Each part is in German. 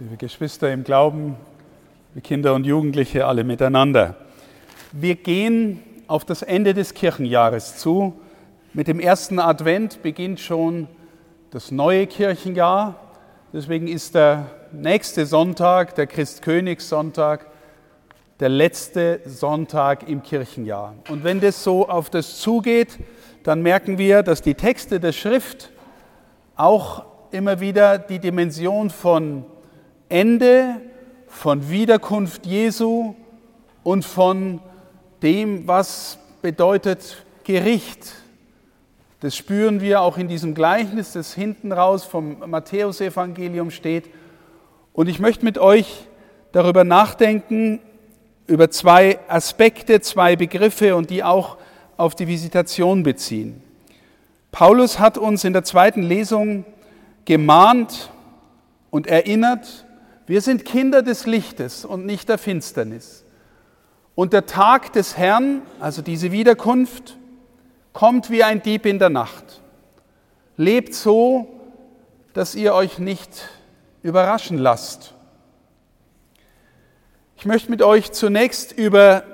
liebe Geschwister im Glauben, liebe Kinder und Jugendliche, alle miteinander. Wir gehen auf das Ende des Kirchenjahres zu. Mit dem ersten Advent beginnt schon das neue Kirchenjahr. Deswegen ist der nächste Sonntag, der Christkönigssonntag, der letzte Sonntag im Kirchenjahr. Und wenn das so auf das zugeht, dann merken wir, dass die Texte der Schrift auch immer wieder die Dimension von Ende von Wiederkunft Jesu und von dem, was bedeutet Gericht. Das spüren wir auch in diesem Gleichnis, das hinten raus vom Matthäusevangelium steht. Und ich möchte mit euch darüber nachdenken, über zwei Aspekte, zwei Begriffe und die auch auf die Visitation beziehen. Paulus hat uns in der zweiten Lesung gemahnt und erinnert, wir sind Kinder des Lichtes und nicht der Finsternis. Und der Tag des Herrn, also diese Wiederkunft, kommt wie ein Dieb in der Nacht. Lebt so, dass ihr euch nicht überraschen lasst. Ich möchte mit euch zunächst über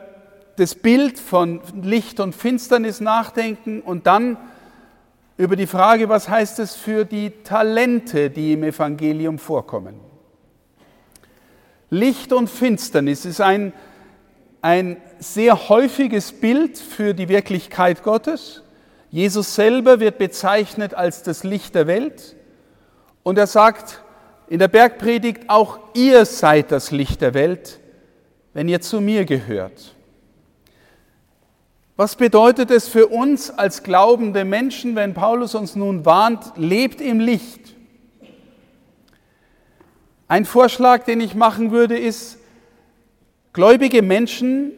das Bild von Licht und Finsternis nachdenken und dann über die Frage, was heißt es für die Talente, die im Evangelium vorkommen. Licht und Finsternis ist ein, ein sehr häufiges Bild für die Wirklichkeit Gottes. Jesus selber wird bezeichnet als das Licht der Welt und er sagt in der Bergpredigt, auch ihr seid das Licht der Welt, wenn ihr zu mir gehört. Was bedeutet es für uns als glaubende Menschen, wenn Paulus uns nun warnt, lebt im Licht? Ein Vorschlag, den ich machen würde, ist, gläubige Menschen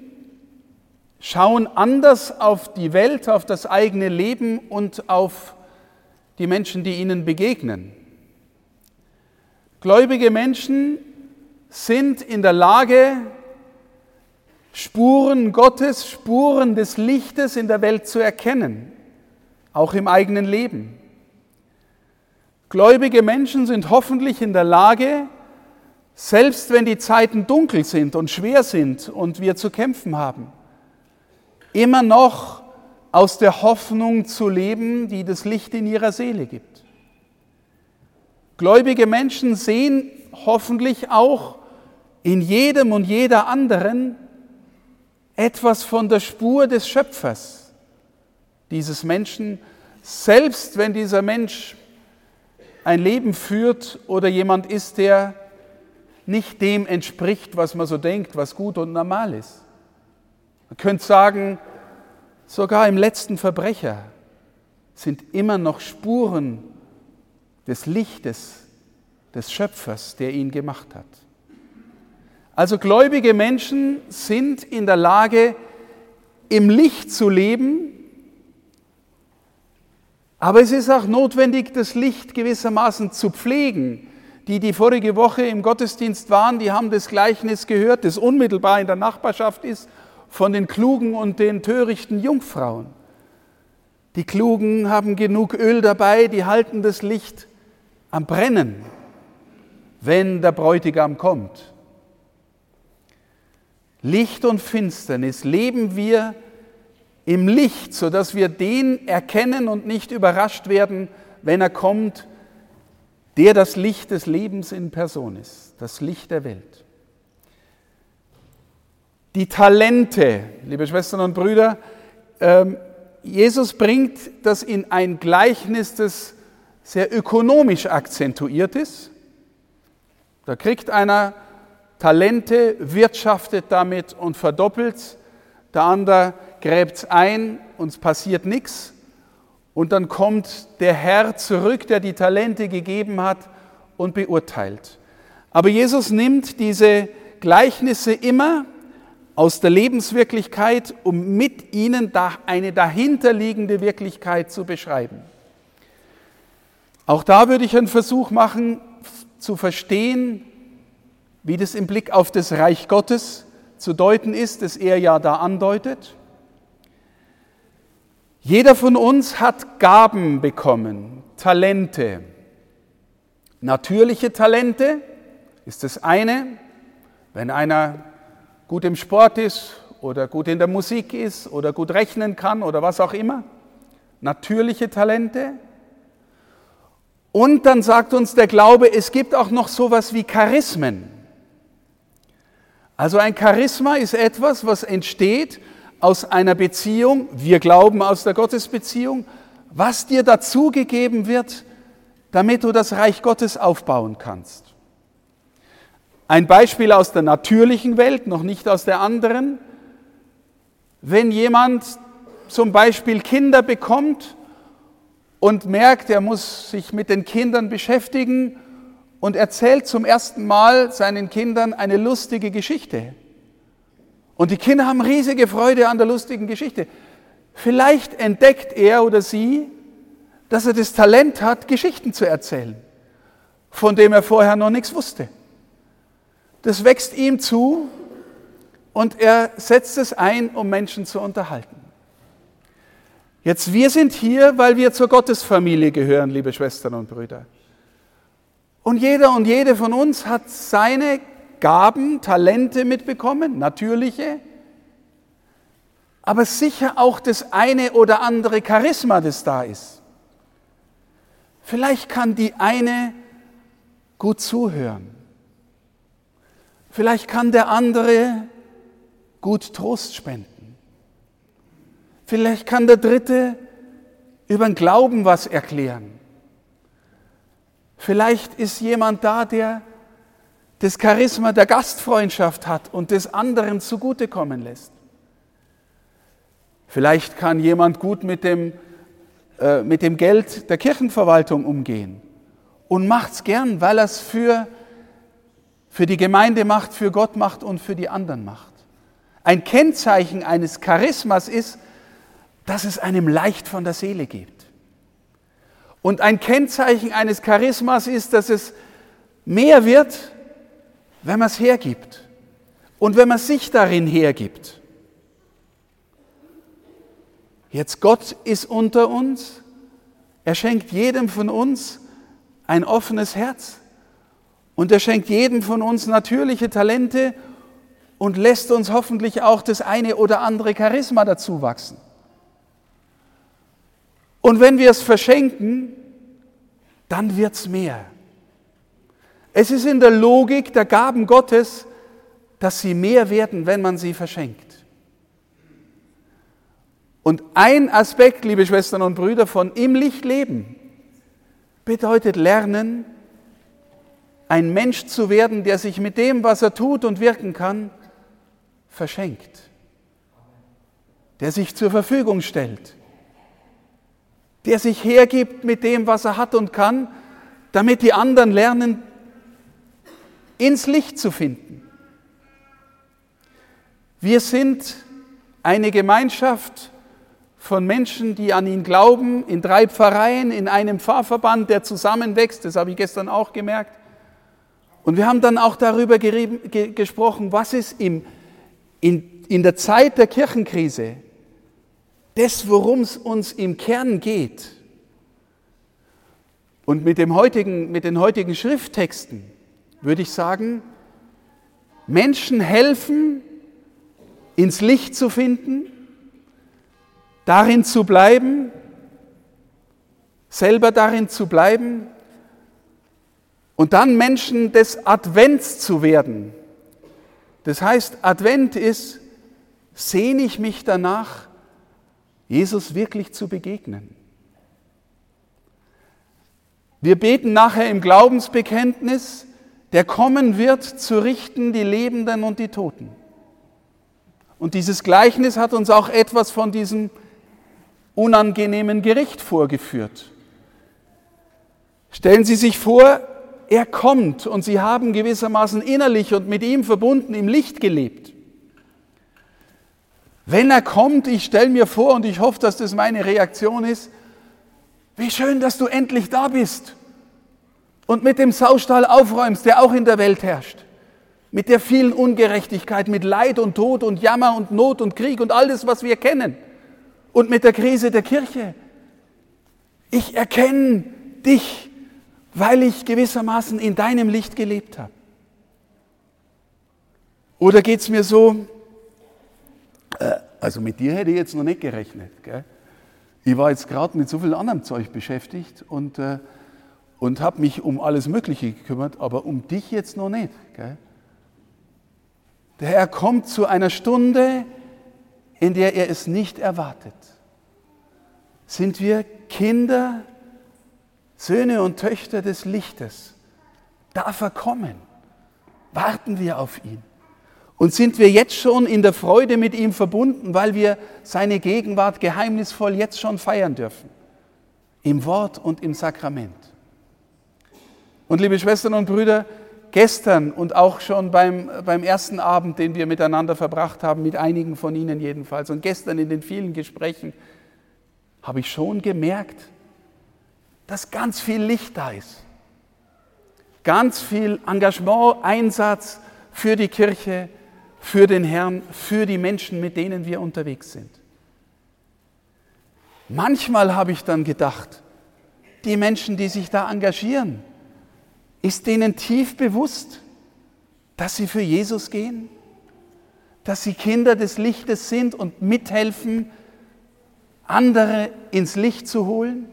schauen anders auf die Welt, auf das eigene Leben und auf die Menschen, die ihnen begegnen. Gläubige Menschen sind in der Lage, Spuren Gottes, Spuren des Lichtes in der Welt zu erkennen, auch im eigenen Leben. Gläubige Menschen sind hoffentlich in der Lage, selbst wenn die Zeiten dunkel sind und schwer sind und wir zu kämpfen haben, immer noch aus der Hoffnung zu leben, die das Licht in ihrer Seele gibt. Gläubige Menschen sehen hoffentlich auch in jedem und jeder anderen etwas von der Spur des Schöpfers dieses Menschen, selbst wenn dieser Mensch ein Leben führt oder jemand ist, der nicht dem entspricht, was man so denkt, was gut und normal ist. Man könnte sagen, sogar im letzten Verbrecher sind immer noch Spuren des Lichtes des Schöpfers, der ihn gemacht hat. Also gläubige Menschen sind in der Lage, im Licht zu leben, aber es ist auch notwendig, das Licht gewissermaßen zu pflegen, die, die vorige Woche im Gottesdienst waren, die haben das Gleichnis gehört, das unmittelbar in der Nachbarschaft ist, von den klugen und den törichten Jungfrauen. Die Klugen haben genug Öl dabei, die halten das Licht am Brennen, wenn der Bräutigam kommt. Licht und Finsternis leben wir im Licht, sodass wir den erkennen und nicht überrascht werden, wenn er kommt der das Licht des Lebens in Person ist, das Licht der Welt. Die Talente, liebe Schwestern und Brüder, ähm, Jesus bringt das in ein Gleichnis, das sehr ökonomisch akzentuiert ist. Da kriegt einer Talente, wirtschaftet damit und verdoppelt, der andere gräbt es ein und es passiert nichts. Und dann kommt der Herr zurück, der die Talente gegeben hat und beurteilt. Aber Jesus nimmt diese Gleichnisse immer aus der Lebenswirklichkeit, um mit ihnen eine dahinterliegende Wirklichkeit zu beschreiben. Auch da würde ich einen Versuch machen zu verstehen, wie das im Blick auf das Reich Gottes zu deuten ist, das er ja da andeutet. Jeder von uns hat Gaben bekommen, Talente. Natürliche Talente ist das eine, wenn einer gut im Sport ist oder gut in der Musik ist oder gut rechnen kann oder was auch immer. Natürliche Talente. Und dann sagt uns der Glaube, es gibt auch noch sowas wie Charismen. Also ein Charisma ist etwas, was entsteht aus einer Beziehung, wir glauben aus der Gottesbeziehung, was dir dazugegeben wird, damit du das Reich Gottes aufbauen kannst. Ein Beispiel aus der natürlichen Welt, noch nicht aus der anderen. Wenn jemand zum Beispiel Kinder bekommt und merkt, er muss sich mit den Kindern beschäftigen und erzählt zum ersten Mal seinen Kindern eine lustige Geschichte. Und die Kinder haben riesige Freude an der lustigen Geschichte. Vielleicht entdeckt er oder sie, dass er das Talent hat, Geschichten zu erzählen, von dem er vorher noch nichts wusste. Das wächst ihm zu und er setzt es ein, um Menschen zu unterhalten. Jetzt, wir sind hier, weil wir zur Gottesfamilie gehören, liebe Schwestern und Brüder. Und jeder und jede von uns hat seine Gaben, Talente mitbekommen, natürliche, aber sicher auch das eine oder andere Charisma, das da ist. Vielleicht kann die eine gut zuhören. Vielleicht kann der andere gut Trost spenden. Vielleicht kann der dritte über den Glauben was erklären. Vielleicht ist jemand da, der das Charisma der Gastfreundschaft hat und des anderen zugutekommen lässt. Vielleicht kann jemand gut mit dem, äh, mit dem Geld der Kirchenverwaltung umgehen und macht es gern, weil er es für, für die Gemeinde macht, für Gott macht und für die anderen macht. Ein Kennzeichen eines Charismas ist, dass es einem leicht von der Seele geht. Und ein Kennzeichen eines Charismas ist, dass es mehr wird, wenn man es hergibt und wenn man sich darin hergibt. Jetzt Gott ist unter uns, er schenkt jedem von uns ein offenes Herz und er schenkt jedem von uns natürliche Talente und lässt uns hoffentlich auch das eine oder andere Charisma dazu wachsen. Und wenn wir es verschenken, dann wird es mehr. Es ist in der Logik der Gaben Gottes, dass sie mehr werden, wenn man sie verschenkt. Und ein Aspekt, liebe Schwestern und Brüder, von im Licht leben, bedeutet lernen, ein Mensch zu werden, der sich mit dem, was er tut und wirken kann, verschenkt, der sich zur Verfügung stellt, der sich hergibt mit dem, was er hat und kann, damit die anderen lernen, ins Licht zu finden. Wir sind eine Gemeinschaft von Menschen, die an ihn glauben, in drei Pfarreien, in einem Pfarrverband, der zusammenwächst, das habe ich gestern auch gemerkt. Und wir haben dann auch darüber gesprochen, was ist im, in, in der Zeit der Kirchenkrise das, worum es uns im Kern geht. Und mit, dem heutigen, mit den heutigen Schrifttexten würde ich sagen, Menschen helfen, ins Licht zu finden, darin zu bleiben, selber darin zu bleiben und dann Menschen des Advents zu werden. Das heißt, Advent ist, sehne ich mich danach, Jesus wirklich zu begegnen. Wir beten nachher im Glaubensbekenntnis, der kommen wird, zu richten die Lebenden und die Toten. Und dieses Gleichnis hat uns auch etwas von diesem unangenehmen Gericht vorgeführt. Stellen Sie sich vor, er kommt und Sie haben gewissermaßen innerlich und mit ihm verbunden im Licht gelebt. Wenn er kommt, ich stelle mir vor und ich hoffe, dass das meine Reaktion ist, wie schön, dass du endlich da bist und mit dem Saustall aufräumst, der auch in der Welt herrscht. Mit der vielen Ungerechtigkeit, mit Leid und Tod und Jammer und Not und Krieg und alles, was wir kennen. Und mit der Krise der Kirche. Ich erkenne dich, weil ich gewissermaßen in deinem Licht gelebt habe. Oder geht es mir so, äh, also mit dir hätte ich jetzt noch nicht gerechnet. Gell? Ich war jetzt gerade mit so viel anderem Zeug beschäftigt und, äh, und habe mich um alles Mögliche gekümmert, aber um dich jetzt noch nicht. Gell? Der Herr kommt zu einer Stunde, in der er es nicht erwartet. Sind wir Kinder, Söhne und Töchter des Lichtes? Darf er kommen? Warten wir auf ihn. Und sind wir jetzt schon in der Freude mit ihm verbunden, weil wir seine Gegenwart geheimnisvoll jetzt schon feiern dürfen. Im Wort und im Sakrament. Und liebe Schwestern und Brüder, gestern und auch schon beim, beim ersten Abend, den wir miteinander verbracht haben, mit einigen von Ihnen jedenfalls, und gestern in den vielen Gesprächen, habe ich schon gemerkt, dass ganz viel Licht da ist. Ganz viel Engagement, Einsatz für die Kirche, für den Herrn, für die Menschen, mit denen wir unterwegs sind. Manchmal habe ich dann gedacht, die Menschen, die sich da engagieren, ist denen tief bewusst, dass sie für Jesus gehen, dass sie Kinder des Lichtes sind und mithelfen, andere ins Licht zu holen,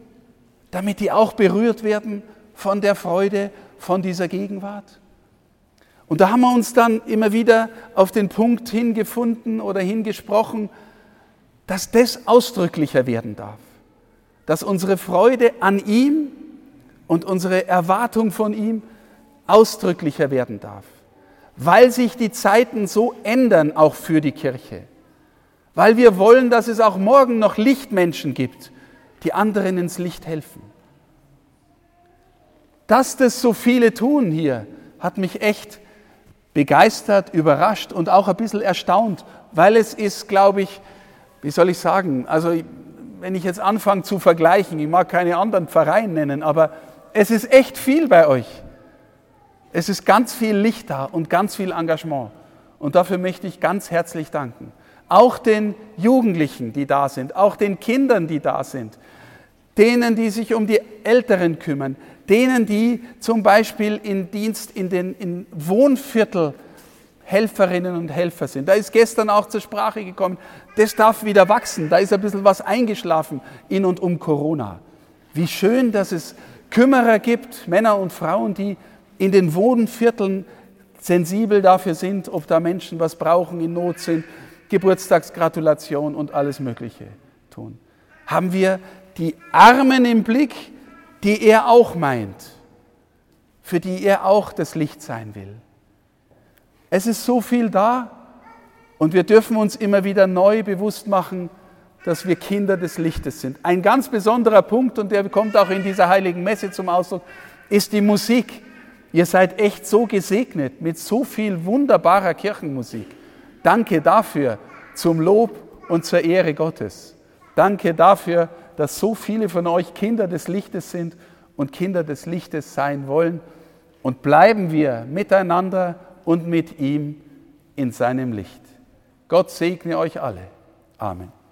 damit die auch berührt werden von der Freude, von dieser Gegenwart? Und da haben wir uns dann immer wieder auf den Punkt hingefunden oder hingesprochen, dass das ausdrücklicher werden darf, dass unsere Freude an ihm und unsere Erwartung von ihm ausdrücklicher werden darf, weil sich die Zeiten so ändern, auch für die Kirche, weil wir wollen, dass es auch morgen noch Lichtmenschen gibt, die anderen ins Licht helfen. Dass das so viele tun hier, hat mich echt begeistert, überrascht und auch ein bisschen erstaunt, weil es ist, glaube ich, wie soll ich sagen, also wenn ich jetzt anfange zu vergleichen, ich mag keine anderen Pfarreien nennen, aber es ist echt viel bei euch. Es ist ganz viel Licht da und ganz viel Engagement. Und dafür möchte ich ganz herzlich danken. Auch den Jugendlichen, die da sind, auch den Kindern, die da sind, denen, die sich um die Älteren kümmern, denen, die zum Beispiel in Dienst in den in Wohnviertel Helferinnen und Helfer sind. Da ist gestern auch zur Sprache gekommen, das darf wieder wachsen. Da ist ein bisschen was eingeschlafen in und um Corona. Wie schön, dass es Kümmerer gibt, Männer und Frauen, die in den Wohnvierteln sensibel dafür sind, ob da Menschen was brauchen, in Not sind, Geburtstagsgratulation und alles Mögliche tun. Haben wir die Armen im Blick, die er auch meint, für die er auch das Licht sein will. Es ist so viel da und wir dürfen uns immer wieder neu bewusst machen, dass wir Kinder des Lichtes sind. Ein ganz besonderer Punkt, und der kommt auch in dieser heiligen Messe zum Ausdruck, ist die Musik. Ihr seid echt so gesegnet mit so viel wunderbarer Kirchenmusik. Danke dafür zum Lob und zur Ehre Gottes. Danke dafür, dass so viele von euch Kinder des Lichtes sind und Kinder des Lichtes sein wollen. Und bleiben wir miteinander und mit ihm in seinem Licht. Gott segne euch alle. Amen.